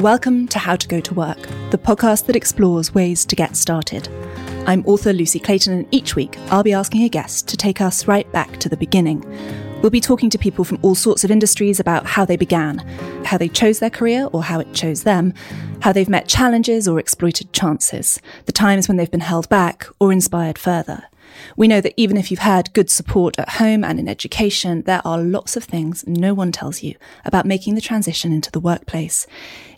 Welcome to How to Go to Work, the podcast that explores ways to get started. I'm author Lucy Clayton, and each week I'll be asking a guest to take us right back to the beginning. We'll be talking to people from all sorts of industries about how they began, how they chose their career or how it chose them, how they've met challenges or exploited chances, the times when they've been held back or inspired further. We know that even if you've had good support at home and in education, there are lots of things no one tells you about making the transition into the workplace.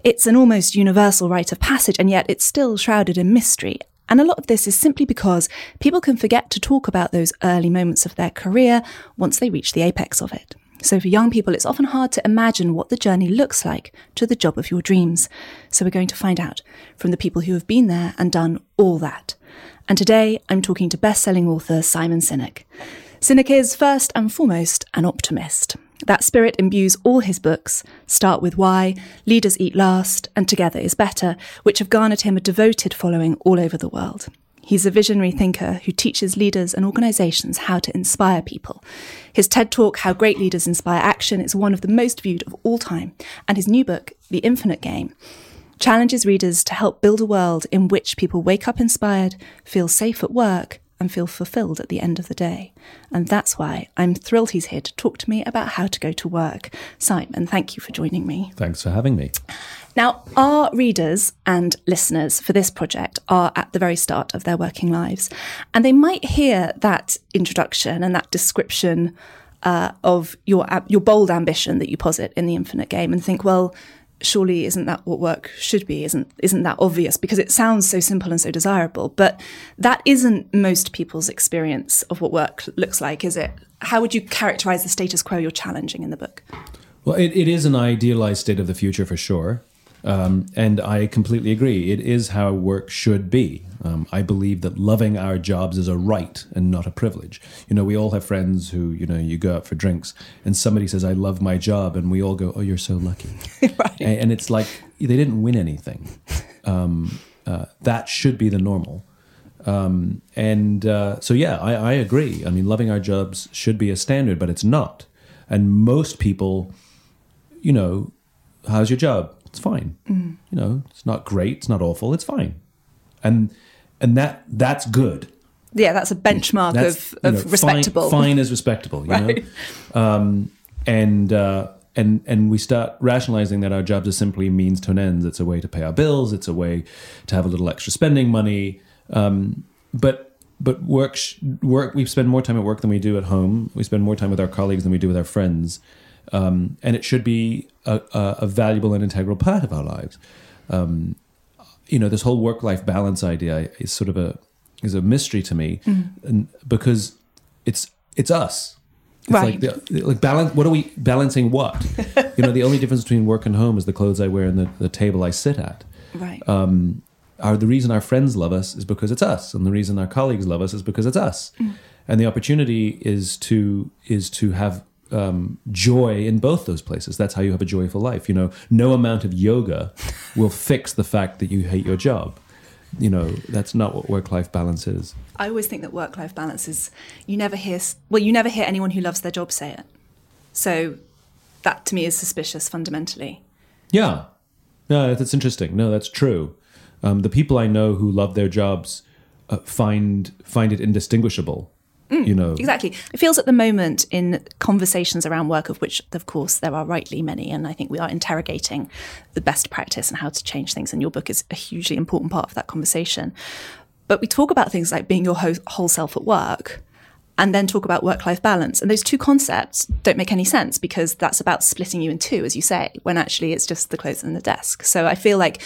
It's an almost universal rite of passage, and yet it's still shrouded in mystery. And a lot of this is simply because people can forget to talk about those early moments of their career once they reach the apex of it. So, for young people, it's often hard to imagine what the journey looks like to the job of your dreams. So, we're going to find out from the people who have been there and done all that. And today I'm talking to best-selling author Simon Sinek. Sinek is first and foremost an optimist. That spirit imbues all his books, Start with Why, Leaders Eat Last, and Together is Better, which have garnered him a devoted following all over the world. He's a visionary thinker who teaches leaders and organizations how to inspire people. His TED talk, How Great Leaders Inspire Action, is one of the most viewed of all time, and his new book, The Infinite Game, challenges readers to help build a world in which people wake up inspired, feel safe at work, and feel fulfilled at the end of the day. And that's why I'm thrilled he's here to talk to me about how to go to work. Simon, thank you for joining me. Thanks for having me. Now, our readers and listeners for this project are at the very start of their working lives, and they might hear that introduction and that description uh, of your your bold ambition that you posit in the Infinite Game and think, well, surely isn't that what work should be isn't isn't that obvious? Because it sounds so simple and so desirable but that isn't most people's experience of what work looks like is it? How would you characterize the status quo you're challenging in the book? Well it, it is an idealized state of the future for sure um, and I completely agree. It is how work should be. Um, I believe that loving our jobs is a right and not a privilege. You know, we all have friends who, you know, you go out for drinks and somebody says, I love my job. And we all go, Oh, you're so lucky. right. and, and, it's like they didn't win anything. Um, uh, that should be the normal. Um, and uh, so, yeah, I, I agree. I mean, loving our jobs should be a standard, but it's not. And most people, you know, how's your job? It's fine. Mm. You know, it's not great. It's not awful. It's fine. And and that that's good. Yeah, that's a benchmark that's, of, of know, respectable. Fine, fine is respectable. You right. know, um, and uh, and and we start rationalizing that our jobs are simply means to an end. It's a way to pay our bills. It's a way to have a little extra spending money. Um, but but work work we spend more time at work than we do at home. We spend more time with our colleagues than we do with our friends, um, and it should be a, a, valuable and integral part of our lives. Um, you know, this whole work life balance idea is sort of a is a mystery to me, mm. and because it's it's us. It's right. like, the, like balance. What are we balancing? What you know, the only difference between work and home is the clothes I wear and the, the table I sit at. Right. Um, our, the reason our friends love us is because it's us, and the reason our colleagues love us is because it's us. Mm. And the opportunity is to is to have um, joy in both those places. That's how you have a joyful life. You know, no amount of yoga will fix the fact that you hate your job. You know, that's not what work-life balance is. I always think that work-life balance is you never hear well, you never hear anyone who loves their job say it. So that to me is suspicious fundamentally. Yeah, no, that's interesting. No, that's true. Um, the people I know who love their jobs uh, find find it indistinguishable Mm, you know exactly it feels at the moment in conversations around work of which of course there are rightly many and i think we are interrogating the best practice and how to change things and your book is a hugely important part of that conversation but we talk about things like being your whole, whole self at work and then talk about work life balance. And those two concepts don't make any sense because that's about splitting you in two, as you say, when actually it's just the clothes and the desk. So I feel like,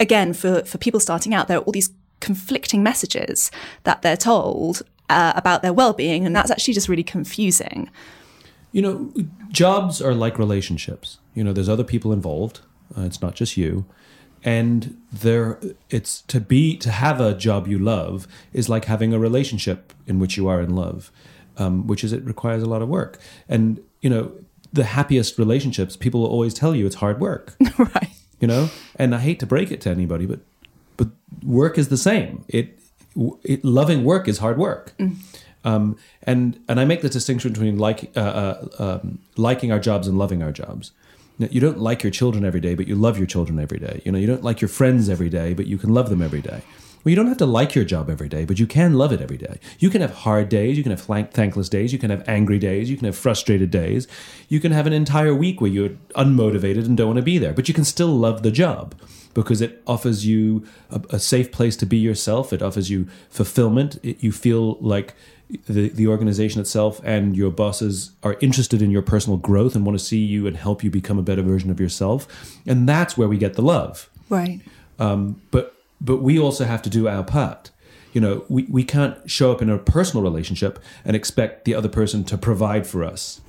again, for, for people starting out, there are all these conflicting messages that they're told uh, about their well-being and that's actually just really confusing. You know jobs are like relationships. You know there's other people involved uh, it's not just you. And there it's to be to have a job you love is like having a relationship in which you are in love um, which is it requires a lot of work. And you know the happiest relationships people will always tell you it's hard work. Right. You know? And i hate to break it to anybody but but work is the same. It it, loving work is hard work. Mm. Um, and and I make the distinction between like uh, uh, um, liking our jobs and loving our jobs. You don't like your children every day, but you love your children every day. You know, you don't like your friends every day, but you can love them every day. Well, you don't have to like your job every day, but you can love it every day. You can have hard days, you can have thankless days, you can have angry days, you can have frustrated days. You can have an entire week where you're unmotivated and don't want to be there, but you can still love the job because it offers you a, a safe place to be yourself. It offers you fulfillment. It, you feel like the, the organization itself and your bosses are interested in your personal growth and want to see you and help you become a better version of yourself. And that's where we get the love. Right. Um, but but we also have to do our part. You know, we, we can't show up in a personal relationship and expect the other person to provide for us.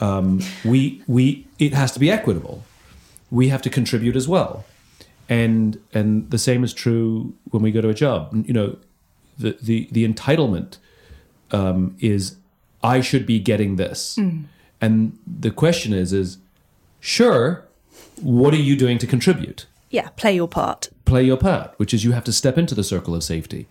Um, we we it has to be equitable. We have to contribute as well, and and the same is true when we go to a job. You know, the the the entitlement um, is I should be getting this, and the question is is sure, what are you doing to contribute? Yeah, play your part. play your part, which is you have to step into the circle of safety.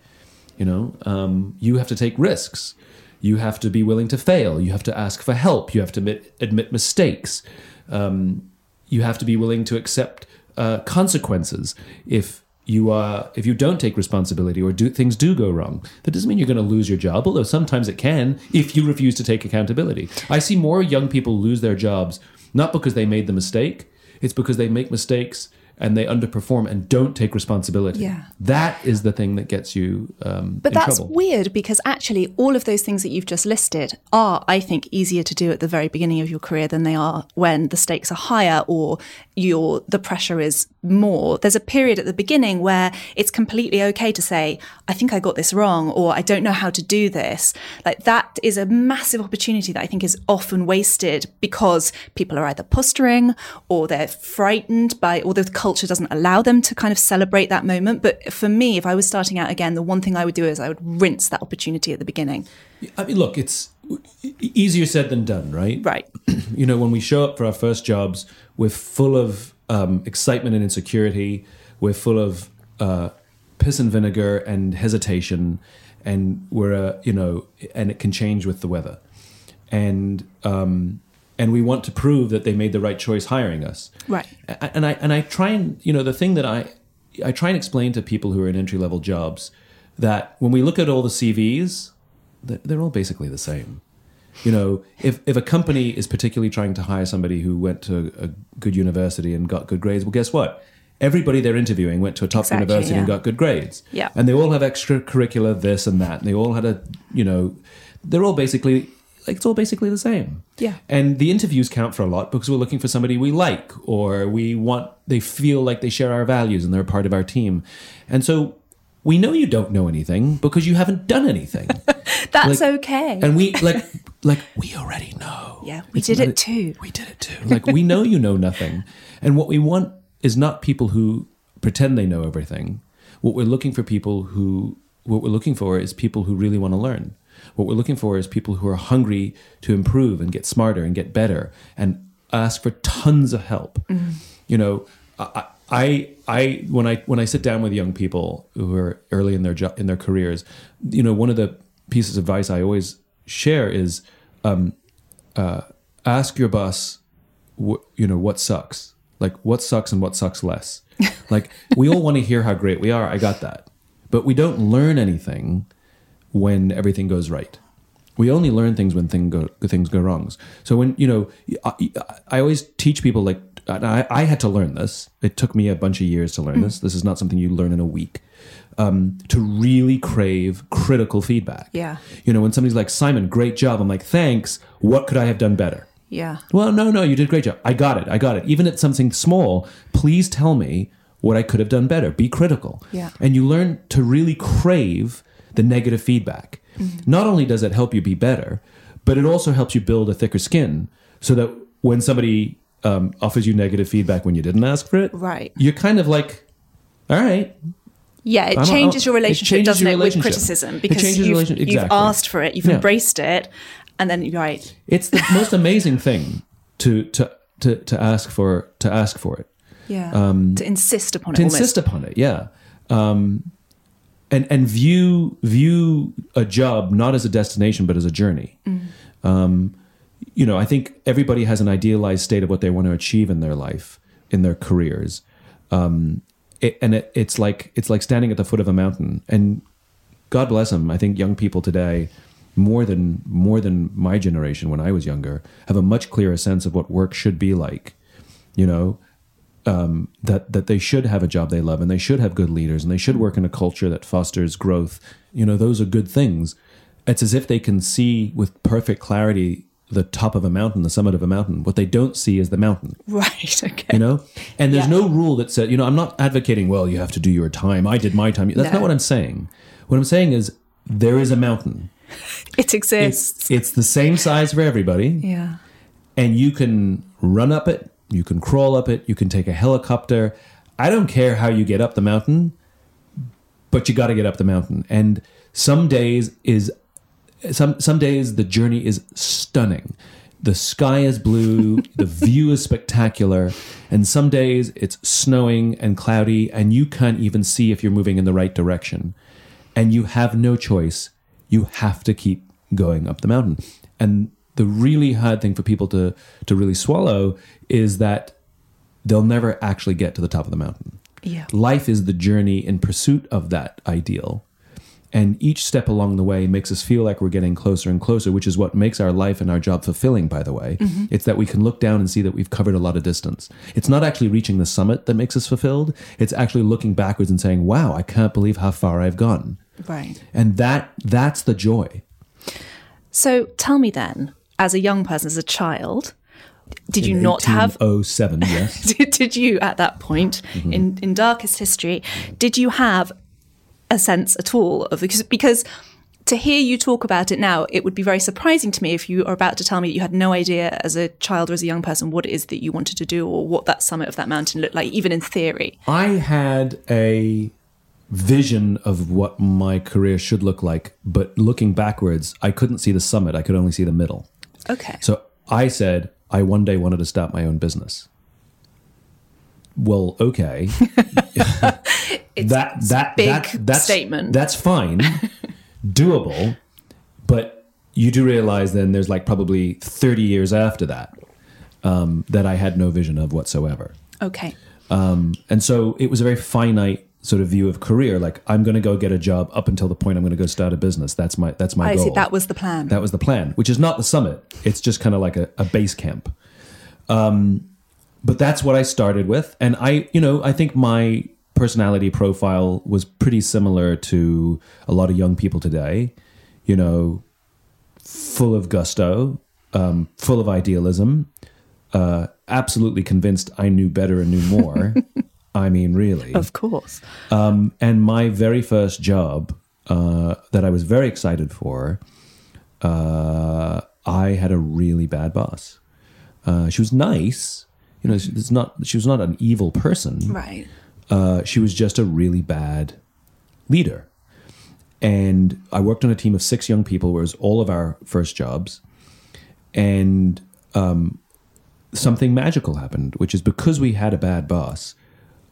You know, um, you have to take risks. You have to be willing to fail. You have to ask for help. You have to admit, admit mistakes. Um, you have to be willing to accept uh, consequences if you are if you don't take responsibility or do things do go wrong. That doesn't mean you're going to lose your job, although sometimes it can if you refuse to take accountability. I see more young people lose their jobs not because they made the mistake. It's because they make mistakes and they underperform and don't take responsibility. Yeah. That is the thing that gets you um, But that's trouble. weird because actually, all of those things that you've just listed are, I think, easier to do at the very beginning of your career than they are when the stakes are higher or your the pressure is more. There's a period at the beginning where it's completely okay to say, "I think I got this wrong," or "I don't know how to do this." Like that is a massive opportunity that I think is often wasted because people are either posturing or they're frightened by, or the culture doesn't allow them to kind of celebrate that moment. But for me, if I was starting out again, the one thing I would do is I would rinse that opportunity at the beginning. I mean, look, it's easier said than done, right? Right. you know, when we show up for our first jobs, we're full of um, excitement and insecurity. We're full of uh, piss and vinegar and hesitation, and we're, uh, you know, and it can change with the weather, and um, and we want to prove that they made the right choice hiring us. Right. And I and I try and you know the thing that I I try and explain to people who are in entry level jobs that when we look at all the CVs, they're they're all basically the same. You know, if if a company is particularly trying to hire somebody who went to a good university and got good grades, well, guess what? Everybody they're interviewing went to a top Exactly, university and got good grades. Yeah. And they all have extracurricular this and that. And they all had a, you know, they're all basically like it's all basically the same. Yeah. And the interviews count for a lot because we're looking for somebody we like or we want they feel like they share our values and they're a part of our team. And so we know you don't know anything because you haven't done anything. That's Like- okay. and we like like we already know. Yeah, we It's did it too. We did it too. Like we know you know nothing. And what we want is not people who pretend they know everything. What we're looking for people who what we're looking for is people who really want to learn. What we're looking for is people who are hungry to improve and get smarter and get better and ask for tons of help. Mm. You know, I, I, I, when I when I sit down with young people who are early in their jo- in their careers, you know, one of the pieces of advice I always share is um, uh, ask your boss, wh- you know, what sucks. Like what sucks and what sucks less. like we all want to hear how great we are. I got that, but we don't learn anything when everything goes right. We only learn things when thing go, things go wrong. So when you know, I, I always teach people like I, I had to learn this. It took me a bunch of years to learn this. This is not something you learn in a week. Um, to really crave critical feedback. Yeah. You know, when somebody's like, Simon, great job. I'm like, thanks. What could I have done better? yeah. Well, no, no, you did a great job. I got it. I got it. Even at something small, please tell me what I could have done better. Be critical. Yeah. And you learn to really crave the negative feedback. Not only does it help you be better, but it also helps you build a thicker skin so that when somebody um, offers you negative feedback when you didn't ask for it, Right. you're kind of like, all right, Yeah, it I'm- changes I'm- your it relationship, changes doesn't your it, with relationship. criticism It because you've, relation- you've asked for it, you've Yeah. embraced it, and then you're right. it's the most amazing thing to, to, to, to ask for, to ask for it. Yeah, to insist upon it. to almost. insist upon it yeah um and and view view a job not as a destination but as a journey um you know, I think everybody has an idealized state of what they want to achieve in their life, in their careers. Um, it, and it, it's like it's like standing at the foot of a mountain. And God bless them. I think young people today, more than more than my generation when I was younger, have a much clearer sense of what work should be like. You know, um, that that they should have a job they love and they should have good leaders and they should work in a culture that fosters growth. You know, those are good things. It's as if they can see with perfect clarity the top of a mountain, the summit of a mountain. What they don't see is the mountain. Right. Okay. You know, and there's Yeah. no rule that says, You know, I'm not advocating. Well, you have to do your time. I did my time. That's No. not what I'm saying. What I'm saying is there is a mountain. It exists. It's it's the same size for everybody yeah. and you can run up it, you can crawl up it, you can take a helicopter. I don't care how you get up the mountain, but you got to get up the mountain. And some days is some some days the journey is stunning. The sky is blue, the view is spectacular, and some days it's snowing and cloudy and you can't even see if you're moving in the right direction. And you have no choice. You have to keep going up the mountain. And the really hard thing for people to to really swallow is that they'll never actually get to the top of the mountain. Yeah. Life is the journey in pursuit of that ideal. And each step along the way makes us feel like we're getting closer and closer, which is what makes our life and our job fulfilling, by the way. It's that we can look down and see that we've covered a lot of distance. It's not actually reaching the summit that makes us fulfilled. It's actually looking backwards and saying, wow, I can't believe how far I've gone. Right. And that that's the joy. So tell me then, as a young person, as a child, did you not have 1807, yes. did, did you at that point Mm-hmm. in, in darkest history did you have a sense at all of because because to hear you talk about it now it would be very surprising to me if you are about to tell me that you had no idea as a child or as a young person what it is that you wanted to do or what that summit of that mountain looked like even in theory I had a vision of what my career should look like, but looking backwards, I couldn't see the summit. I could only see the middle. okay So I said I one day wanted to start my own business. Well, okay. that that big that that's statement. That's fine, doable, but you do realize then there's like probably 30 years after that um, that I had no vision of whatsoever. okay Um, And so it was a very finite sort of view of career. Like I'm going to go get a job up until the point I'm going to go start a business. That's my that's my i goal. see that was the plan That was the plan, which is not the summit. It's just kind of like a, a base camp. Um, but that's what I started with, and I, you know, I think my personality profile was pretty similar to a lot of young people today. You know, full of gusto, um, full of idealism, uh, absolutely convinced I knew better and knew more. I mean, really. of course Um, and my very first job uh, that I was very excited for, uh, I had a really bad boss. Uh, she was nice, you know. It's not. She was not an evil person. right Uh, she was just a really bad leader. And I worked on a team of six young people, where it was all of our first jobs. And um, something magical happened, which is because we had a bad boss,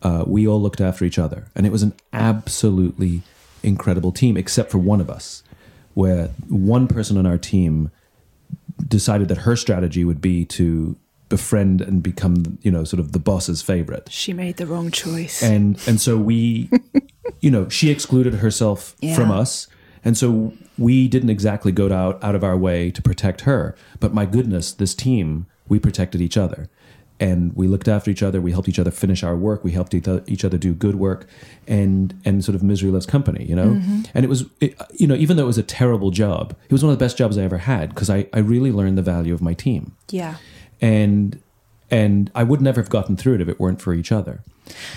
uh, we all looked after each other. And it was an absolutely incredible team, except for one of us, where one person on our team decided that her strategy would be to befriend and become, you know, sort of the boss's favorite. She made the wrong choice. And and so we you know she excluded herself Yeah. from us. And so we didn't exactly go out, out of our way to protect her. But my goodness this team we protected each other. And we looked after each other. We helped each other finish our work. We helped each other- each other do good work and and sort of misery loves company you know? Mm-hmm. and it was it, you know even though it was a terrible job it was one of the best jobs i ever had because I, I really learned the value of my team. Yeah and and I would never have gotten through it if it weren't for each other.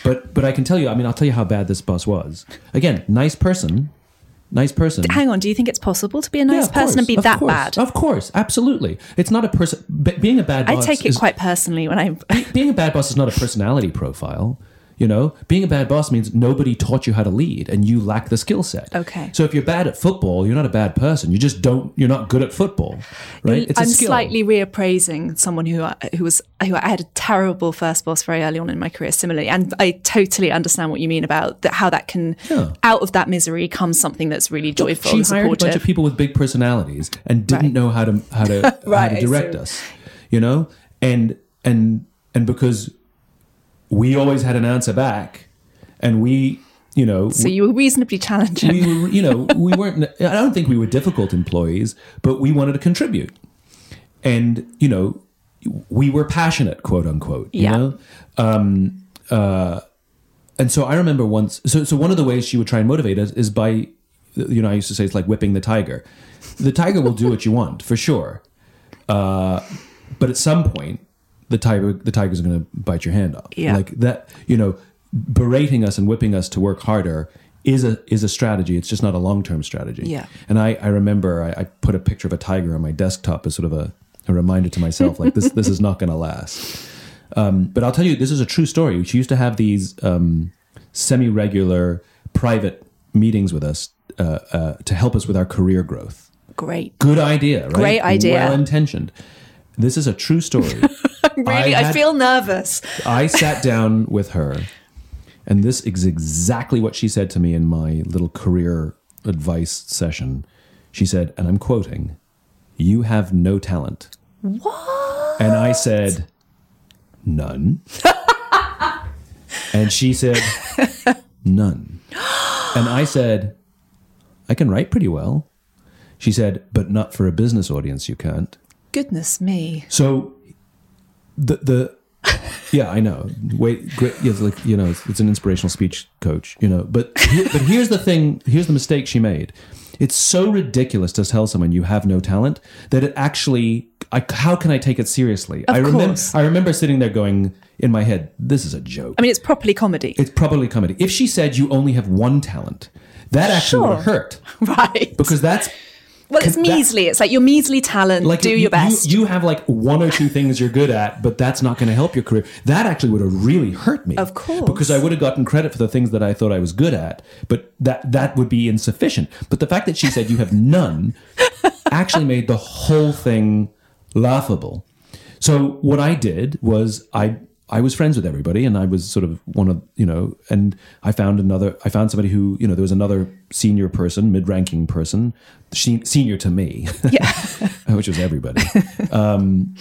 But but I can tell you, I mean, I'll tell you how bad this boss was. Again, nice person, nice person. hang on do you think it's possible to be a nice Yeah, person and be that course, bad Of course, absolutely. It's not a person. Being a bad i take it is- quite personally when i being a bad boss is not a personality profile. You know, being a bad boss means nobody taught you how to lead and you lack the skill set. Okay. So if you're bad at football, you're not a bad person. You just don't, you're not good at football, right? It's a I'm slightly reappraising someone who I, who was who I had a terrible first boss very early on in my career. Similarly, and I totally understand what you mean about that. How that can Yeah. out of that misery comes something that's really joyful she and hired a bunch of people with big personalities and didn't Right. know how to how to Right, how to direct us you know and and and because we always had an answer back and we you know so you were reasonably challenging. we were you know we weren't i don't think we were difficult employees but we wanted to contribute and you know we were passionate quote unquote you Yeah. know um uh and so i remember once so so one of the ways she would try and motivate us is by you know i used to say it's like whipping the tiger the tiger will do what you want for sure uh but at some point the tiger the tiger's going to bite your hand off. Yeah. like that you know berating us and whipping us to work harder is a is a strategy. It's just not a long-term strategy. Yeah. and i i remember i, I put a picture of a tiger on my desktop as sort of a, a reminder to myself like this this is not going to last. Um, but i'll tell you this is a true story. She used to have these um, semi-regular private meetings with us uh, uh, to help us with our career growth. Great. good idea right? Great idea. well intentioned this is a true story Really, I, had- feel nervous. I sat down with her, and this is exactly what she said to me in my little career advice session. She said, and I'm quoting, You have no talent. What? And I said, None. and she said, None. And I said, I can write pretty well. She said, But not for a business audience, you can't. Goodness me. So the the yeah, I know. Wait, great. It's like you know, it's, it's an inspirational speech coach. You know, but here, but here's the thing. Here's the mistake she made. It's so ridiculous to tell someone you have no talent that it actually. I, how can I take it seriously? I remember. course. I remember sitting there going in my head, "This is a joke." I mean, it's properly comedy, it's properly comedy. If she said you only have one talent, that actually would hurt right? because that's well, it's that- measly. it's like your measly talent. like do you, your best. You, you have like one or two things you're good at, but that's not going to help your career. That actually would have really hurt me. Of course. because I would have gotten credit for the things that I thought I was good at, but that that would be insufficient. But the fact that she said you have none actually made the whole thing laughable. So what I did was I I was friends with everybody, and I was sort of one of you know, and I found another. I found somebody who you know there was another senior person, mid-ranking person, she, senior to me, yeah. which was everybody. Um,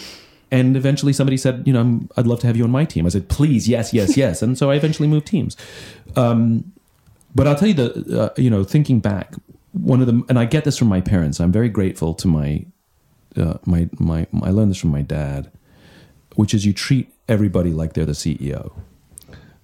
and eventually somebody said, you know, I'm, I'd love to have you on my team. I said, please, yes, yes, yes. And so I eventually moved teams. Um, but I'll tell you the, uh, you know, thinking back, one of the, and I get this from my parents. I'm very grateful to my, uh, my, my, I learned this from my dad, which is you treat everybody like they're the CEO.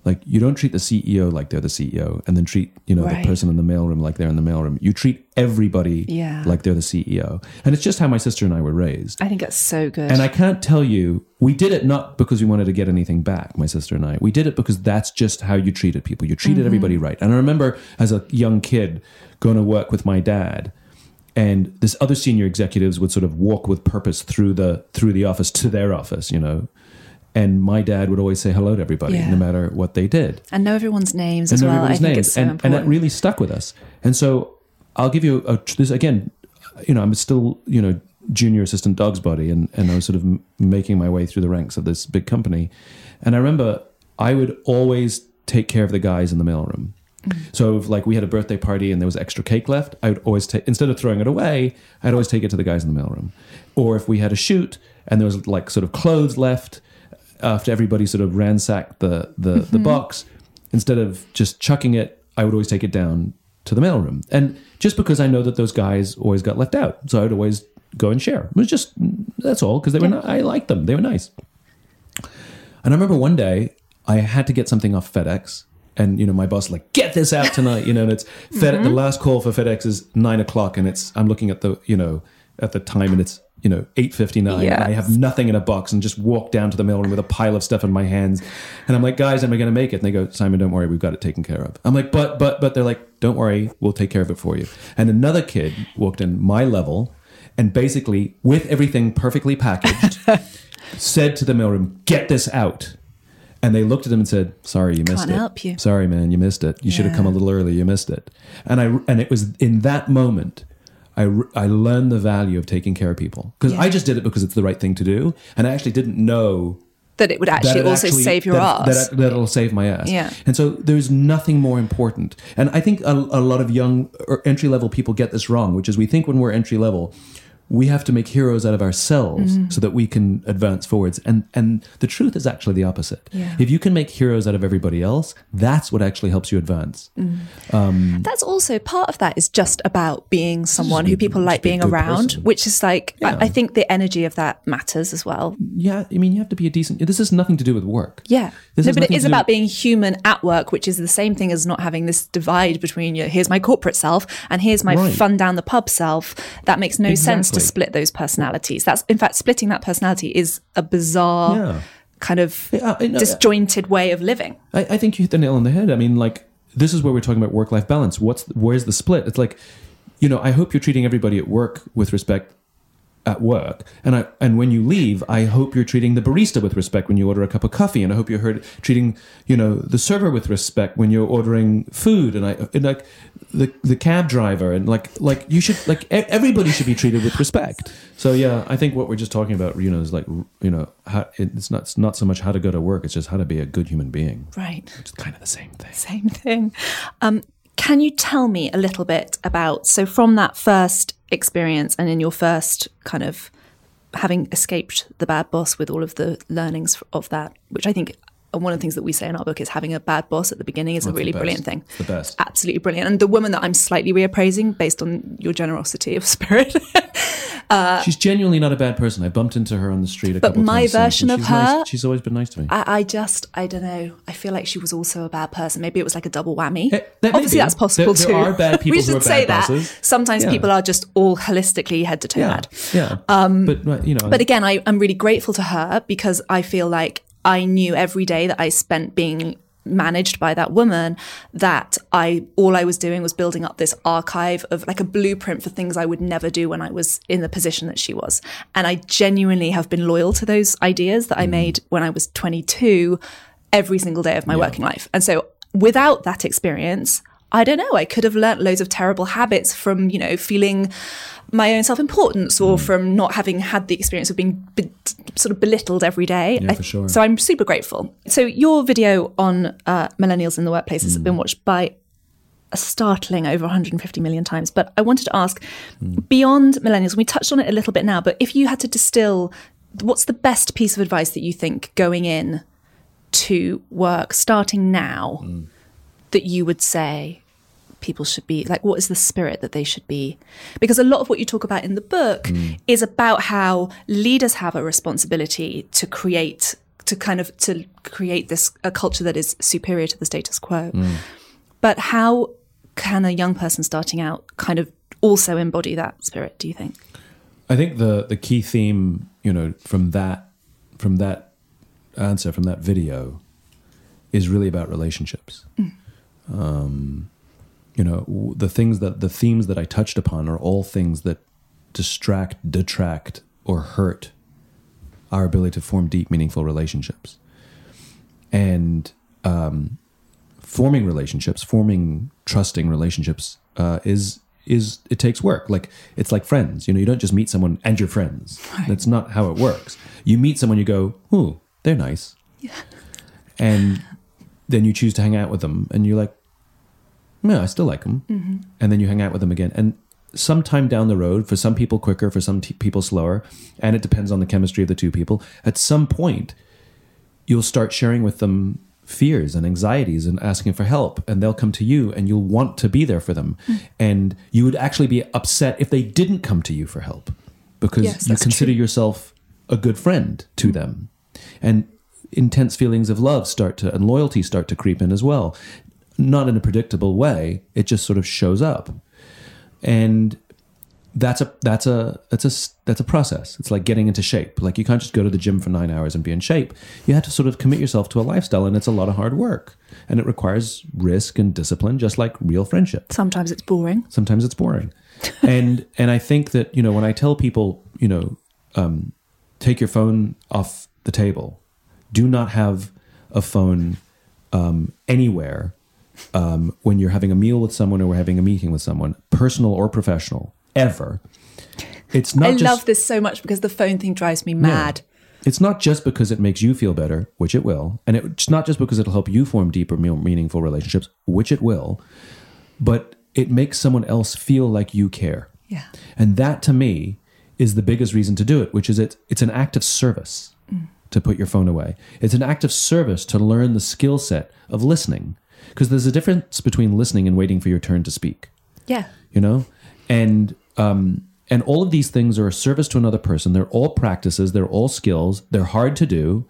Like you don't treat the CEO like they're the CEO, and then treat you know Right. the person in the mailroom like they're in the mailroom. You treat everybody Yeah. like they're the CEO, and it's just how my sister and I were raised. I think that's so good. And I can't tell you, we did it not because we wanted to get anything back, my sister and I. We did it because that's just how you treated people. You treated mm-hmm. everybody right. And I remember as a young kid going to work with my dad, and this other senior executives would sort of walk with purpose through the through the office to their office, you know. And my dad would always say hello to everybody, Yeah. no matter what they did and know everyone's names and as well. I think it's so and, important. and that really stuck with us. And so I'll give you a this again. You know, I'm still you know junior assistant dog's body, and and I was sort of m- making my way through the ranks of this big company. And I remember I would always take care of the guys in the mailroom. Mm. So if like we had a birthday party and there was extra cake left, I would always take instead of throwing it away, I'd always take it to the guys in the mailroom. Or if we had a shoot and there was like sort of clothes left after everybody sort of ransacked the the, the mm-hmm. box, instead of just chucking it, I would always take it down to the mailroom. And just because I know that those guys always got left out, so I would always go and share. It was just that's all because they were not, I liked them. They were nice. And I remember one day I had to get something off FedEx. And you know, my boss like, get this out tonight. You know, and it's Fed. The mm-hmm. last call for FedEx is nine o'clock, and it's I'm looking at the you know at the time, and it's you know eight fifty nine. Yes. I have nothing in a box, and just walk down to the mailroom with a pile of stuff in my hands, and I'm like, guys, am I going to make it? And they go, Simon, don't worry, we've got it taken care of. I'm like, but but but they're like, don't worry, we'll take care of it for you. And another kid walked in my level, and basically with everything perfectly packaged, said to the mailroom, get this out and they looked at him and said, "Sorry, you missed Can't it. help you." Sorry, man, you missed it. You should have come a little early. You missed it." And I and it was in that moment. I, I learned the value of taking care of people because Yeah. I just did it because it's the right thing to do, and I actually didn't know That it would actually it also actually- save your that, ass. That, that'll save my ass. Yeah. And so there's nothing more important. And I think a, a lot of young er, entry level people get this wrong, which is we think when we're entry level, we have to make heroes out of ourselves Mm-hmm. so that we can advance forwards. And and the truth is actually the opposite. Yeah. If you can make heroes out of everybody else, that's what actually helps you advance. That's also part of that is just about being someone who people like being around, person. which is like, Yeah. I, I think the energy of that matters as well. Yeah, I mean you have to be a decent this has nothing to do with work. Yeah. This no, but it is is about being human at work, which is the same thing as not having this divide between your, here's my corporate self and here's my Right. fun down the pub self. That makes no sense to Exactly. Split those personalities. That's, in fact, splitting that personality is a bizarre Yeah. kind of Yeah, I know. disjointed way of living. I, I think you hit the nail on the head. I mean, like this is where we're talking about work-life balance. What's where's the split? It's like, you know, I hope you're treating everybody at work with respect at work, and I and when you leave, I hope you're treating the barista with respect when you order a cup of coffee, and I hope you're heard, treating you know the server with respect when you're ordering food, and I and like the the cab driver, and like like you should like everybody should be treated with respect. So yeah, I think what we're just talking about, you know, is like you know, how, it's not it's not so much how to go to work; it's just how to be a good human being. Right. It's kind of the same thing. Same thing. Um, can you tell me a little bit about so from that first experience and in your first kind of having escaped the bad boss with all of the learnings of that, which I think one of the things that we say in our book is having a bad boss at the beginning is a really brilliant thing. It's the best. Absolutely brilliant. And the woman that I'm slightly reappraising based on your generosity of spirit. She's genuinely not a bad person. I bumped into her on the street a But couple my times. version of she's nice- her- she's always been nice to me. I, I just, I don't know. I feel like she was also a bad person. Maybe it was like a double whammy. Eh, that Obviously, that's possible There- too. there are bad people we who should are say bad that. bosses. Sometimes Yeah. people are just all holistically head to toe yeah, bad. yeah. Um, but you know, But again, I, I'm really grateful to her because I feel like I knew every day that I spent being managed by that woman that I all I was doing was building up this archive of like a blueprint for things I would never do when I was in the position that she was. And I genuinely have been loyal to those ideas that I mm-hmm. made when I was 22 every single day of my working life. And so without that experience, I don't know, I could have learnt loads of terrible habits from, you know, feeling my own self-importance or mm. from not having had the experience of being be- sort of belittled every day. Yeah, I- for sure. So I'm super grateful. So your video on uh, millennials in the workplace has mm. been watched by a startling over 150 million times. But I wanted to ask, mm. beyond millennials, we touched on it a little bit now, but if you had to distill, what's the best piece of advice that you think going in to work, starting now, that you would say people should be like what is the spirit that they should be? Because a lot of what you talk about in the book mm. is about how leaders have a responsibility to create to kind of to create this a culture that is superior to the status quo. Mm. But how can a young person starting out kind of also embody that spirit do you think? I think the the key theme, you know, from that from that answer from that video, is really about relationships. Mm. Um, you know, the things that the themes that I touched upon are all things that distract, detract, or hurt our ability to form deep, meaningful relationships. And um, forming relationships, forming trusting relationships, uh, is is it takes work. Like it's like friends. You know, you don't just meet someone and you're friends. That's not how it works. You meet someone, you go, "Ooh, they're nice," yeah. and then you choose to hang out with them, and you're like, "Yeah, I still like them," mm-hmm. and then you hang out with them again, and sometime down the road, for some people quicker, for some t- people slower, and it depends on the chemistry of the two people. At some point, you'll start sharing with them fears and anxieties and asking for help and they'll come to you and you'll want to be there for them mm. and you would actually be upset if they didn't come to you for help because Yes, you consider true. yourself a good friend to mm. them. And intense feelings of love start to and loyalty start to creep in as well not in a predictable way it just sort of shows up and that's a that's a that's a that's a process. It's like getting into shape. Like you can't just go to the gym for nine hours and be in shape. You have to sort of commit yourself to a lifestyle, and it's a lot of hard work, and it requires risk and discipline, just like real friendship. sometimes it's boring Sometimes it's boring, and and I think that you know when I tell people you know um, take your phone off the table, do not have a phone um, anywhere um, when you're having a meal with someone or we're having a meeting with someone, personal or professional, ever. It's not I just, love this so much because the phone thing drives me mad. It's not just because it makes you feel better, which it will, and it's not just because it'll help you form deeper, meaningful relationships, which it will, but it makes someone else feel like you care. Yeah. And that to me is the biggest reason to do it, which is it, it's an act of service to put your phone away. It's an act of service to learn the skill set of listening. Because there's a difference between listening and waiting for your turn to speak, Yeah. you know? And um and all of these things are a service to another person. They're all practices, they're all skills, they're hard to do.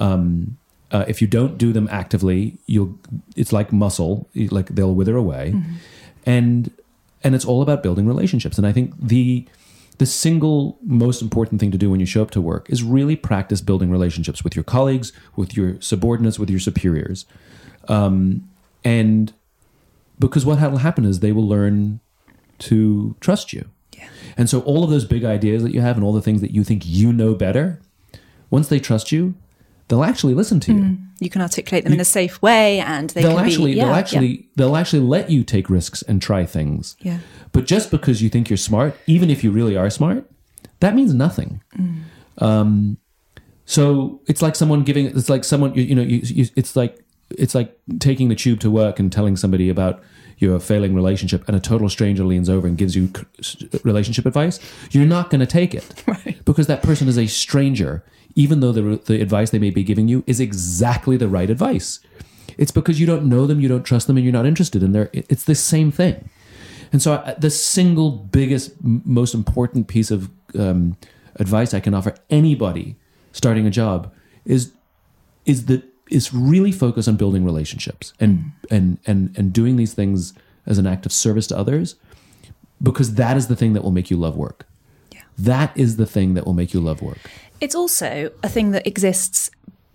Um uh, if you don't do them actively, you'll it's like muscle, like they'll wither away. And and it's all about building relationships. And I think the the single most important thing to do when you show up to work is really practice building relationships with your colleagues, with your subordinates, with your superiors. Um, and because what will happen is they will learn to trust you. Yeah. And so all of those big ideas that you have and all the things that you think you know better, once they trust you, they'll actually listen to you. You can articulate them in a safe way and they They'll can actually be yeah, they'll yeah. actually they'll actually let you take risks and try things. Yeah. But just because you think you're smart, even if you really are smart, that means nothing. Um, so it's like someone giving. It's like someone you, you know. You, you, it's like it's like taking the tube to work and telling somebody about your failing relationship, and a total stranger leans over and gives you relationship advice. You're not going to take it Right. because that person is a stranger, even though the the advice they may be giving you is exactly the right advice. It's because you don't know them, you don't trust them, and you're not interested in their. It's the same thing. And so, I, the single biggest, m- most important piece of um, advice I can offer anybody starting a job is is that is really focus on building relationships and mm. and and and doing these things as an act of service to others, because that is the thing that will make you love work. Yeah. That is the thing that will make you love work. It's also a thing that exists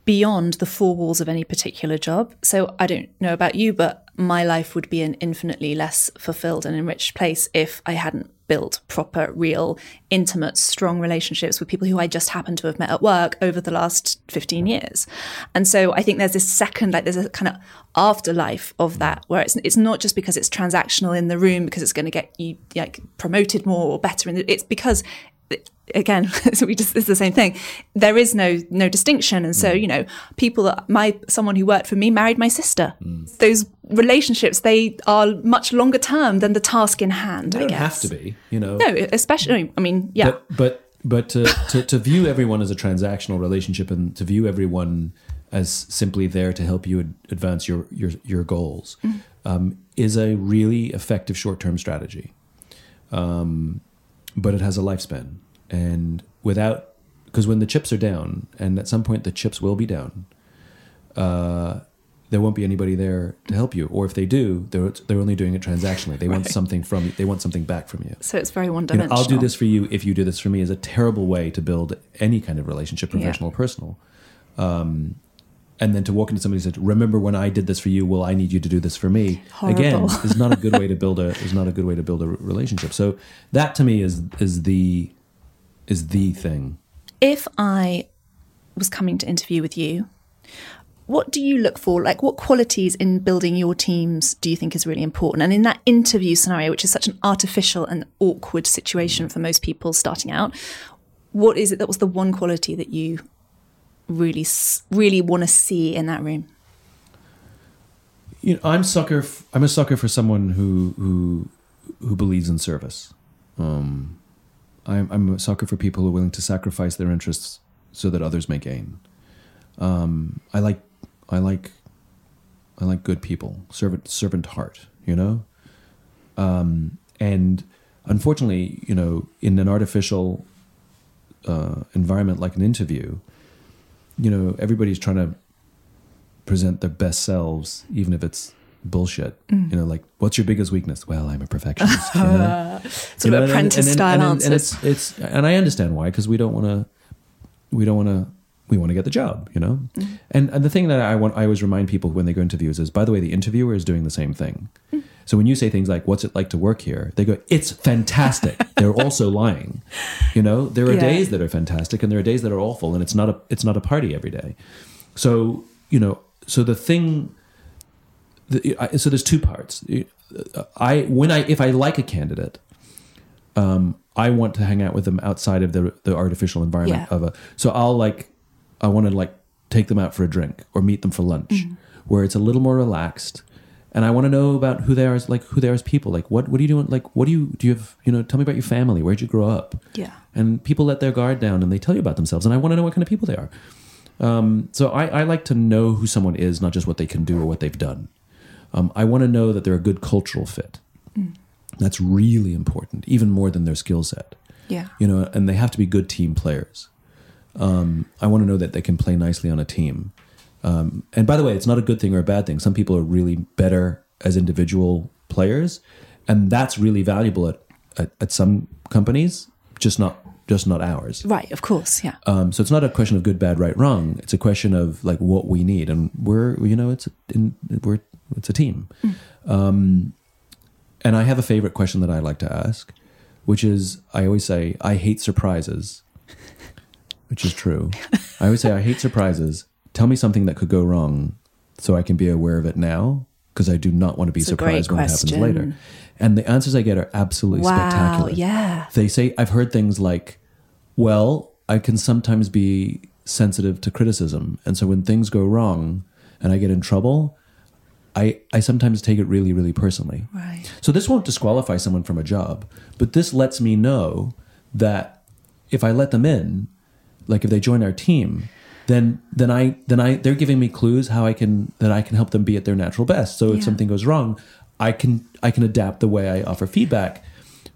beyond the four walls of any particular job. So I don't know about you, but my life would be an infinitely less fulfilled and enriched place if I hadn't built proper, real, intimate, strong relationships with people who I just happen to have met at work over the last 15 years. And so I think there's this second, like there's a kind of afterlife of that where it's it's not just because it's transactional in the room because it's going to get you like promoted more or better. In it's because again, so we just it's the same thing. There is no no distinction, and so you know, people that my someone who worked for me married my sister. Those relationships they are much longer term than the task in hand. They I don't guess have to be, you know. No, especially. I mean, yeah, But but but to, to to view everyone as a transactional relationship and to view everyone as simply there to help you ad- advance your your your goals um, is a really effective short term strategy. Um, but it has a lifespan, and without because when the chips are down, and at some point the chips will be down, uh, there won't be anybody there to help you. Or if they do, they're they're only doing it transactionally. They want something from you. They want something back from you so it's very one you know, dimensional. I'll do this for you if you do this for me is a terrible way to build any kind of relationship, professional or personal. Um, and then to walk into somebody and say, "Remember when I did this for you? Well, I need you to do this for me." Again, is not a good way to build a is not a good way to build a relationship. So that to me is is the is the thing. If I was coming to interview with you, what do you look for? Like, what qualities in building your teams do you think is really important? And in that interview scenario, which is such an artificial and awkward situation for most people starting out, what is it that was the one quality that you really, really want to see in that room? You know, I'm sucker. F- I'm a sucker for someone who who who believes in service. Um, I'm I'm a sucker for people who are willing to sacrifice their interests so that others may gain. Um, I like I like I like good people, servant servant heart. You know, um, and unfortunately, you know, in an artificial uh, environment like an interview, you know, everybody's trying to present their best selves, even if it's bullshit. Mm. You know, like, what's your biggest weakness? Well, I'm a perfectionist. You know? Sort You know, of and- apprentice and- and- style and, and, answers. it's it's and I understand why because we don't want to we don't want to we want to get the job, you know. Mm-hmm. And and the thing that I want I always remind people when they go interviews is by the way the interviewer is doing the same thing. Mm. So when you say things like "What's it like to work here?" they go, "It's fantastic." They're also lying. You know, there are Yeah. days that are fantastic and there are days that are awful, and it's not a it's not a party every day. So you know, so the thing. The, I, so there's two parts. I when I if I like a candidate, um, I want to hang out with them outside of the the artificial environment Yeah. of a. So I'll like, I want to like take them out for a drink or meet them for lunch, Mm-hmm. where it's a little more relaxed, and I want to know about who they are as like who they are as people. Like what what are you doing? Like what do you do? You have you know? Tell me about your family. Where'd you grow up? Yeah. and people let their guard down and they tell you about themselves and i want to know what kind of people they are um, so I, I like to know who someone is not just what they can do or what they've done um, i want to know that they're a good cultural fit that's really important even more than their skill set Yeah. you know and they have to be good team players um, i want to know that they can play nicely on a team um, and by the way it's not a good thing or a bad thing some people are really better as individual players and that's really valuable at, at, at some companies just not just not ours Right. Of course. Yeah. um, so it's not a question of good, bad, right, wrong. It's a question of like what we need, and we're you know it's in, we're it's a team. Um, and I have a favorite question that I like to ask, which is I always say I hate surprises, which is true. I always say I hate surprises. Tell me something that could go wrong, so I can be aware of it now, because I do not want to be It's surprised when it happens later. And the answers I get are absolutely wow. spectacular Yeah. they say i've heard things like well i can sometimes be sensitive to criticism and so when things go wrong and i get in trouble i i sometimes take it really really personally Right. so this won't disqualify someone from a job but this lets me know that if i let them in like if they join our team then then i then i they're giving me clues how i can that i can help them be at their natural best so if Yeah. something goes wrong i can i can adapt the way i offer feedback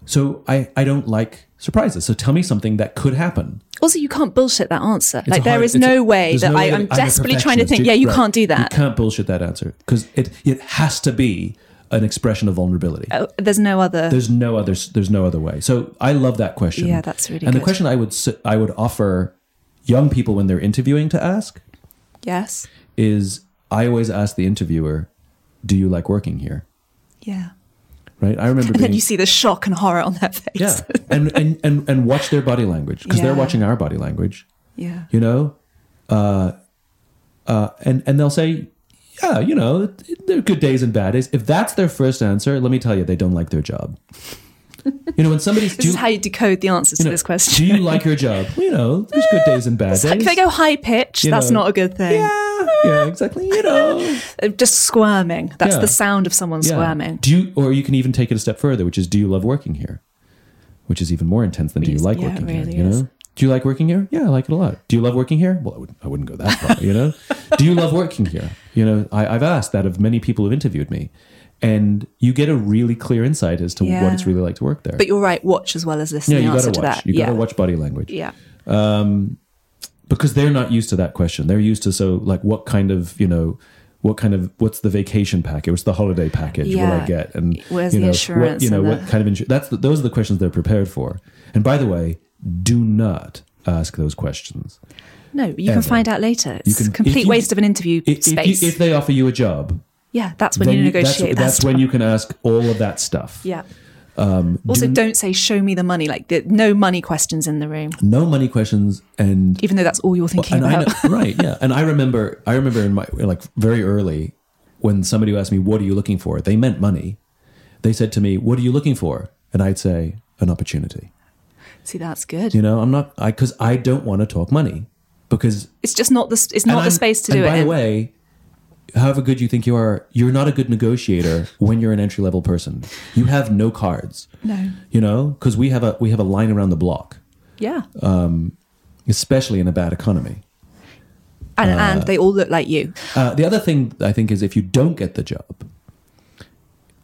so i i don't like surprises so tell me something that could happen Also, you can't bullshit that answer. It's like hard- is it's a- way that no I, way I'm that I'm desperately trying to think. You- Yeah, you right. can't do that. you can't bullshit that answer because it it has to be an expression of vulnerability Oh, there's no other. there's no other there's no other way so i love that question Yeah, that's really and the question i would i would offer young people when they're interviewing to ask yes. is i always ask the interviewer do you like working here Yeah. right i remember And then you see the shock and horror on their face. yeah and, and and and watch their body language because they're watching our body language yeah. you know uh uh and and they'll say yeah you know there are good days and bad days if that's their first answer let me tell you they don't like their job you know when somebody's This do, is how you decode the answers you to this question. do you like your job? Well, you know there's good days and bad days if they go high pitch, that's know, not a good thing. yeah yeah exactly you know. Just squirming. That's Yeah. the sound of someone yeah. squirming. do you or you can even take it a step further which is do you love working here? Which is even more intense than do you like yeah, working really here you know? do you like working here? Yeah i like it a lot. Do you love working here? Well i wouldn't, I wouldn't go that far you know? Do you love working here? You know I, i've asked that of many people who've interviewed me and you get a really clear insight as to Yeah. what it's really like to work there But you're right. Watch as well as listen. yeah the you answer gotta watch you yeah. gotta watch body language Yeah. Um, because they're not used to that question. They're used to so like what kind of you know what kind of what's the vacation package? What's the holiday package? Will Yeah. I get? And Where's you the know, insurance What, you know what the- kind of insurance? That's the, those are the questions they're prepared for. And by the way, do not ask those questions. No, you Ever. can find out later. It's a complete you- waste of an interview If, if, space. you, if they offer you a job, yeah, that's when you you- that's, negotiate. that that's when you can ask all of that stuff. Yeah. Um, also, do- not say "show me the money." Like the, no money questions in the room, No money questions and even though that's all you're thinking and I about. know, right, yeah. And I remember, I remember in my like very early when somebody would ask me, "What are you looking for?" They meant money. They said to me, "What are you looking for?" And I'd say, "An opportunity." See, that's good. You know, I'm not, I because I don't want to talk money because It's just not the it's not the space to and do by it. the way, however good you think you are, you're not a good negotiator when you're an entry level person. You have no cards. No. You know, because we have a we have a line around the block, yeah, Um, especially in a bad economy. and and they all look like you. Uh, the other thing I think is if you don't get the job,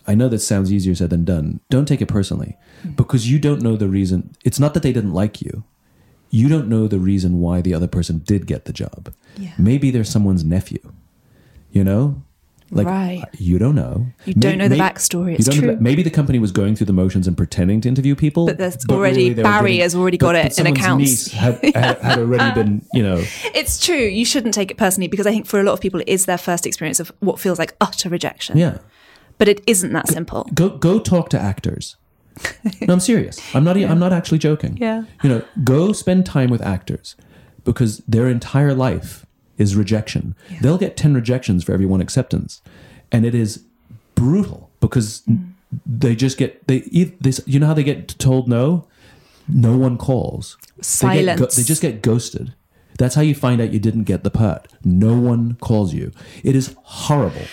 I know that sounds easier said than done. Don't take it personally because you don't know the reason. It's not that they didn't like you. You don't know the reason why the other person did get the job. Yeah. Maybe they're someone's nephew. You know? Like Right. you don't know. You don't know the backstory. It's true. the- maybe the company was going through the motions and pretending to interview people. But there's already- they were Barry has already got it in someone's accounts. Had, had, had already been, you know, It's true. You shouldn't take it personally because I think for a lot of people it is their first experience of what feels like utter rejection. yeah. But it isn't that simple. go go talk to actors. No, I'm serious. I'm not. e I'm not actually joking. Yeah. You know, go spend time with actors because their entire life is rejection. They'll get 10 rejections for every one acceptance. And it is brutal because mm. they just get, they, they, you know how they get told no? No one calls. They, get Silence. they just get ghosted. That's how you find out you didn't get the part. No one calls you. It is horrible.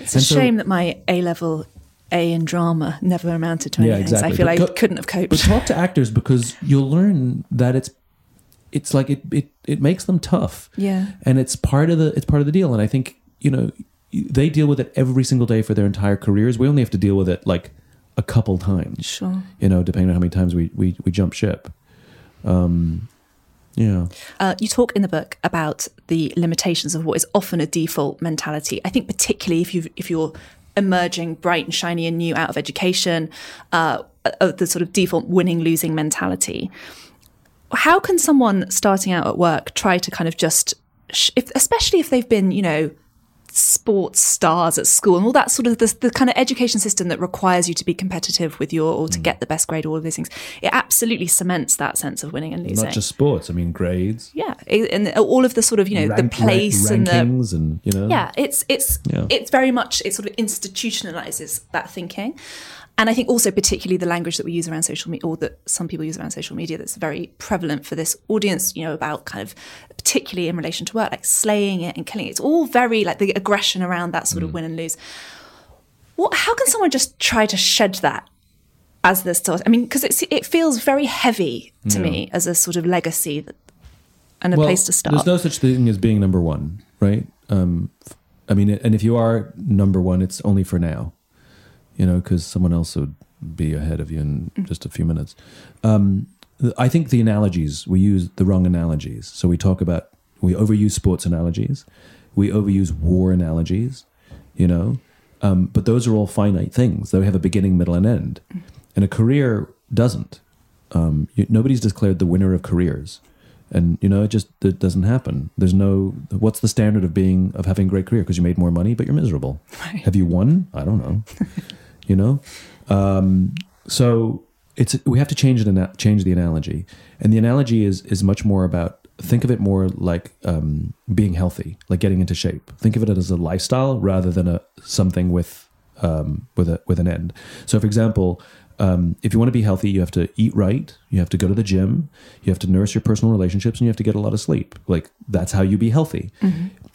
It's a And so- shame that my A level A in drama never amounted to anything. Yeah. So I feel But I go- couldn't have coped. But talk to actors because you'll learn that it's it's like it it, it makes them tough. Yeah. And it's part of the it's part of the deal. And I think, you know, they deal with it every single day for their entire careers. We only have to deal with it like a couple times. Sure. You know, depending on how many times we we, we jump ship. Um yeah. Uh, you talk in the book about the limitations of what is often a default mentality. I think particularly if you if you're emerging bright and shiny and new out of education, uh, of the sort of default winning losing mentality. How can someone starting out at work try to kind of just, sh- if, especially if they've been, you know, sports stars at school and all that sort of the, the kind of education system that requires you to be competitive with your or to Mm. get the best grade, all of these things, it absolutely cements that sense of winning and losing. Not just sports, I mean grades. Yeah, and all of the sort of you know rank- the place rank- and the rankings and you know yeah, it's it's Yeah. it's very much it sort of institutionalizes that thinking, and I think also particularly the language that we use around social media or that some people use around social media that's very prevalent for this audience. You know about kind of particularly in relation to work, like slaying it and killing it. It's all very like the aggression around that Mm. sort of win and lose. What? How can someone just try to shed that? As the start, I mean, because it feels very heavy to me as a sort of legacy that, and a place to start. There's no such thing as being number one, right? Um, I mean, and if you are number one, it's only for now, you know, because someone else would be ahead of you in Mm. just a few minutes. Um, I think the analogies we use the wrong analogies. So we talk about we overuse sports analogies, we overuse war analogies, you know, um, but those are all finite things. They have a beginning, middle, and end, and a career doesn't. Um, you, nobody's declared the winner of careers and you know it just it doesn't happen there's no what's the standard of being of having a great career because you made more money but you're miserable Right. have you won i don't know you know um, so it's we have to change the change the analogy and the analogy is is much more about think of it more like um, being healthy like getting into shape think of it as a lifestyle rather than a something with um, with a with an end so for example um, if you want to be healthy, you have to eat right. You have to go to the gym. You have to nurse your personal relationships, and you have to get a lot of sleep. Like that's how you be healthy.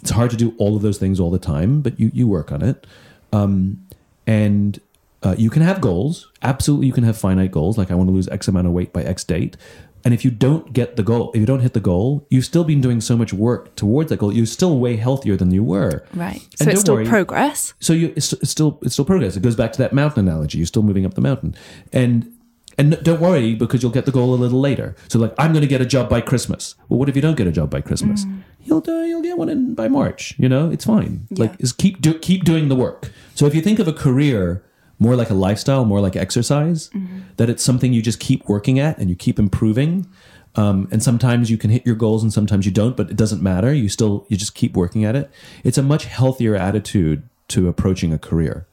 It's hard to do all of those things all the time, but you you work on it. Um, and uh, you can have goals. Absolutely, you can have finite goals. Like I want to lose X amount of weight by X date. And if you don't get the goal, if you don't hit the goal, you've still been doing so much work towards that goal. You're still way healthier than you were. Right. And So it's still worry, progress. so you it's, it's still it's still progress. It goes back to that mountain analogy. You're still moving up the mountain, and and don't worry because you'll get the goal a little later. So like I'm going to get a job by Christmas. Well, what if you don't get a job by Christmas? You'll do, you'll get one in by March. You know, it's fine. Like is keep do, keep doing the work. So if you think of a career more like a lifestyle, more like exercise, that it's something you just keep working at and you keep improving. Um, and sometimes you can hit your goals and sometimes you don't, but it doesn't matter. You still you just keep working at it. It's a much healthier attitude to approaching a career.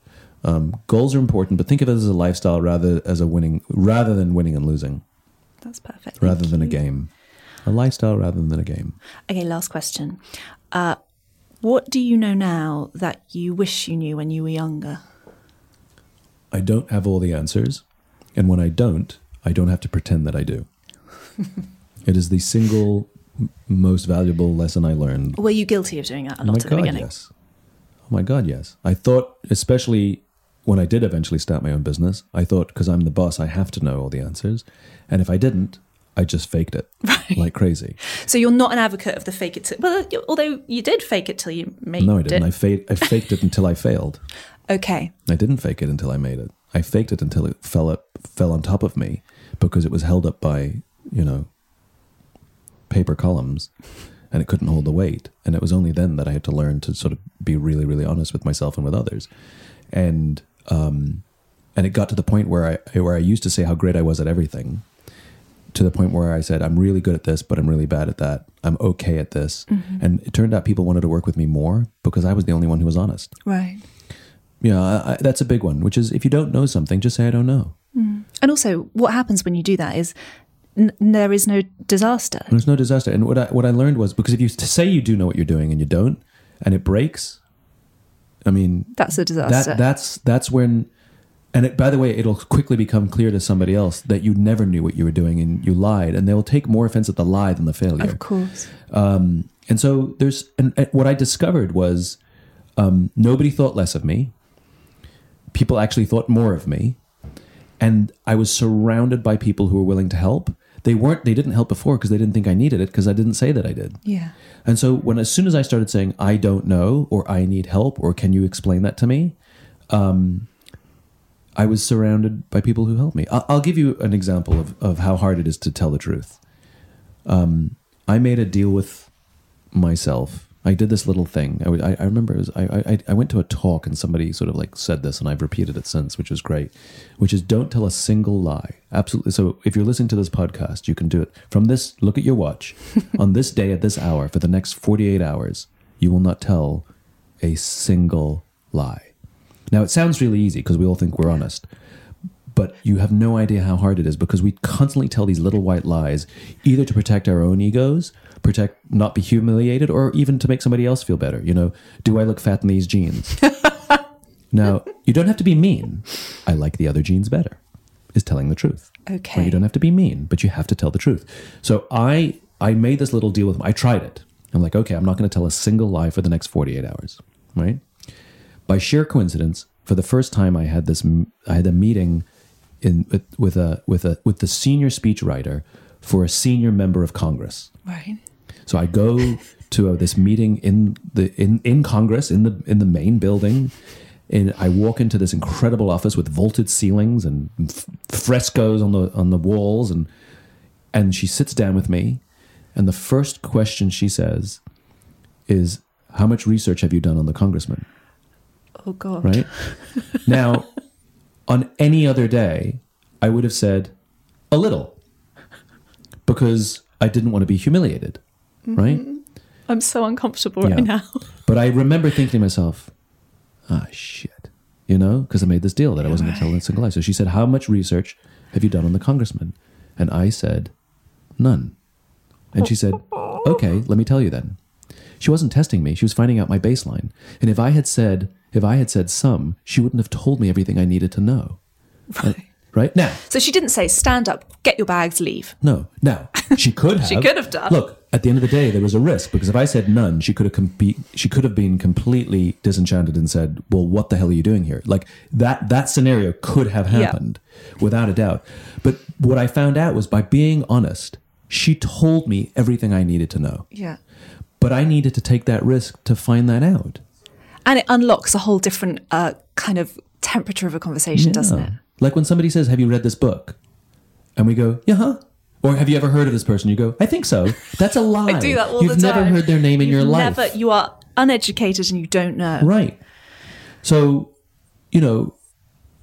Um, goals are important, but think of it as a lifestyle rather as a winning rather than winning and losing, That's perfect. rather Thank than a game. A lifestyle rather than a game. Okay, last question. Uh, what do you know now that you wish you knew when you were younger? I don't have all the answers, and when I don't, I don't have to pretend that I do. it is the single most valuable lesson I learned Were you guilty of doing that a Oh lot at the God, beginning? yes. Oh my God, yes. I thought, especially when I did eventually start my own business, I thought because I'm the boss, I have to know all the answers. And if I didn't, I just faked it like crazy. So you're not an advocate of the fake it till. Well, although you did fake it till you made No, I didn't. I, fa- I faked it until I failed. Okay. I didn't fake it until I made it. I faked it until it fell up, fell on top of me because it was held up by, you know, paper columns and it couldn't hold the weight. And it was only then that I had to learn to sort of be really, really honest with myself and with others. And, um, and it got to the point where I, where I used to say how great I was at everything to the point where I said, I'm really good at this, but I'm really bad at that. I'm okay at this. And it turned out people wanted to work with me more because I was the only one who was honest. Right. Yeah, I, I, that's a big one. Which is, if you don't know something, just say I don't know. And also, what happens when you do that is n- there is no disaster. There's no disaster. And what I, what I learned was because if you say you do know what you're doing and you don't, and it breaks, I mean, That's a disaster. that that's that's when. And it, by the way, it'll quickly become clear to somebody else that you never knew what you were doing and you lied, and they'll take more offense at the lie than the failure. of course. Um, and so there's, and, and what I discovered was um, nobody thought less of me. People actually thought more of me, and I was surrounded by people who were willing to help. They weren't. They didn't help before because they didn't think I needed it because I didn't say that I did. Yeah. And so when as soon as I started saying I don't know or I need help or can you explain that to me, um, I was surrounded by people who helped me. I'll, I'll give you an example of, of how hard it is to tell the truth. Um, I made a deal with myself. I did this little thing. I, would- I, I remember it was, I, I, I went to a talk and somebody sort of like said this, and I've repeated it since, which was great. Which is don't tell a single lie. Absolutely. So if you're listening to this podcast, you can do it from this. Look at your watch on this day at this hour for the next 48 hours. You will not tell a single lie. Now it sounds really easy because we all think we're honest, but you have no idea how hard it is because we constantly tell these little white lies either to protect our own egos protect not be humiliated or even to make somebody else feel better you know do i look fat in these jeans now you don't have to be mean i like the other jeans better is telling the truth Okay. Or you don't have to be mean but you have to tell the truth so i i made this little deal with him i tried it i'm like okay i'm not going to tell a single lie for the next 48 hours right by sheer coincidence, for the first time, I had this. I had a meeting in with, with a with a with the senior speechwriter for a senior member of Congress. Right. So I go to uh this meeting in the in, in Congress in the in the main building, and I walk into this incredible office with vaulted ceilings and frescoes on the on the walls, and and she sits down with me, and the first question she says is, "How much research have you done on the congressman?" Oh God. right? now, on any other day, I would have said a little because I didn't want to be humiliated, right? I'm so uncomfortable Yeah. right now. But I remember thinking to myself, ah, shit, you know, because I made this deal that I wasn't going to tell a single lie. So she said, How much research have you done on the congressman? And I said, None. And she said, Okay, let me tell you then. She wasn't testing me. She was finding out my baseline. And if I had said, if I had said some, she wouldn't have told me everything I needed to know. Right. Right? Now, So she didn't say, stand up, get your bags, leave. no. Now, she could have. She could have done. Look, at the end of the day, there was a risk because if I said none, she could have compe- she could have been completely disenchanted and said, "Well, what the hell are you doing here?" Like that that scenario could have Yeah. happened without a doubt. But what I found out was by being honest, she told me everything I needed to know. Yeah. But I needed to take that risk to find that out. And it unlocks a whole different uh, kind of temperature of a conversation, doesn't it? Like when somebody says, "Have you read this book?" and we go, "Yeah." huh." Or have you ever heard of this person? You go, "I think so." That's a lie. I do that all You've the time. never heard their name in You've your life. Never, you are uneducated and you don't know. Right. So, you know,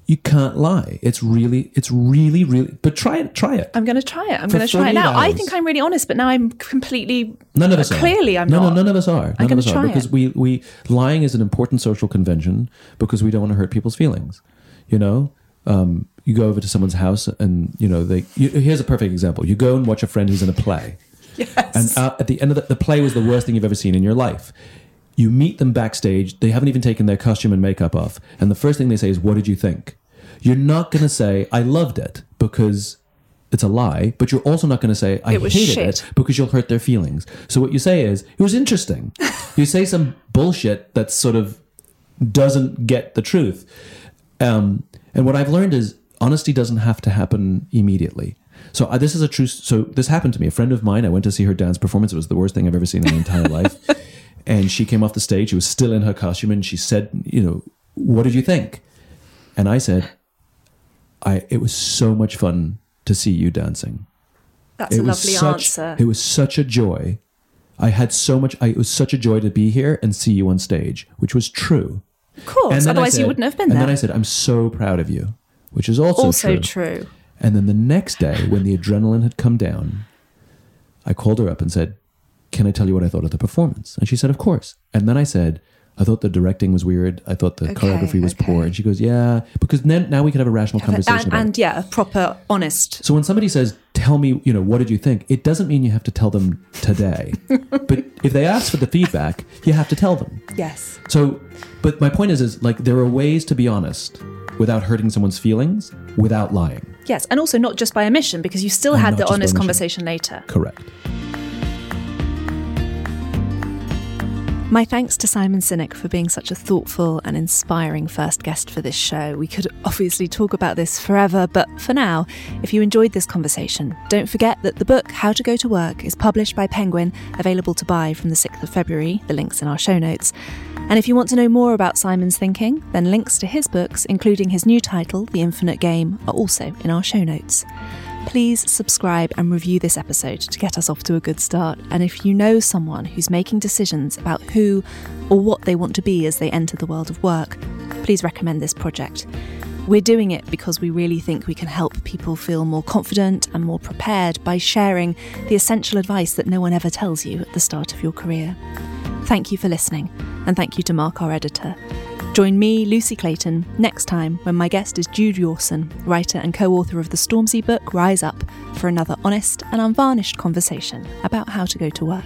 you can't lie. It's really, it's really, really. But try it. Try it. I'm going to try it. I'm going to try it now. I think I'm really honest, but now I'm completely. None of us uh, are. Clearly, I'm no, not. No, none of us are. None I'm us are try because it. we we lying is an important social convention because we don't want to hurt people's feelings. You know, um, you go over to someone's house and you know they. You, here's a perfect example. You go and watch a friend who's in a play. Yes. And uh, at the end of the, the play was the worst thing you've ever seen in your life. You meet them backstage. They haven't even taken their costume and makeup off. And the first thing they say is, What did you think? You're not going to say, I loved it because it's a lie, but you're also not going to say, I It hated shit. it because you'll hurt their feelings. So what you say is, It was interesting. you say some bullshit that sort of doesn't get the truth. Um, and what I've learned is honesty doesn't have to happen immediately. So uh, this is a true. So this happened to me. A friend of mine. I went to see her dance performance. It was the worst thing I've ever seen in my entire life. And she came off the stage. She was still in her costume, and she said, "You know, what did you think?" And I said, "I. It was so much fun to see you dancing. That's it a was lovely such, answer. It was such a joy. I had so much. I, it was such a joy to be here and see you on stage, which was true. Of course, otherwise you wouldn't have been and there. And then I said, "I'm so proud of you," which is also, also true. true. And then the next day, when the adrenaline had come down, I called her up and said, Can I tell you what I thought of the performance? And she said, Of course. And then I said, I thought the directing was weird. I thought the Okay, choreography was okay. poor. And she goes, yeah, because then now we can have a rational conversation And, about it. and yeah, a proper, honest. So when somebody says, "Tell me, you know, what did you think?" It doesn't mean you have to tell them today. but if they ask for the feedback, you have to tell them. Yes. So, but my point is, is like there are ways to be honest without hurting someone's feelings, without lying. Yes. And also not just by omission, because you still And had the honest conversation later. Correct. My thanks to Simon Sinek for being such a thoughtful and inspiring first guest for this show. We could obviously talk about this forever, but for now, if you enjoyed this conversation, don't forget that the book How to Go to Work is published by Penguin, available to buy from the 6th of February. The link's in our show notes. And if you want to know more about Simon's thinking, then links to his books, including his new title, The Infinite Game, are also in our show notes. Please subscribe and review this episode to get us off to a good start. And if you know someone who's making decisions about who or what they want to be as they enter the world of work, please recommend this project. We're doing it because we really think we can help people feel more confident and more prepared by sharing the essential advice that no one ever tells you at the start of your career. Thank you for listening, and thank you to Mark, our editor. Join me, Lucy Clayton, next time when my guest is Jude Yawson, writer and co author of the Stormzy book Rise Up, for another honest and unvarnished conversation about how to go to work.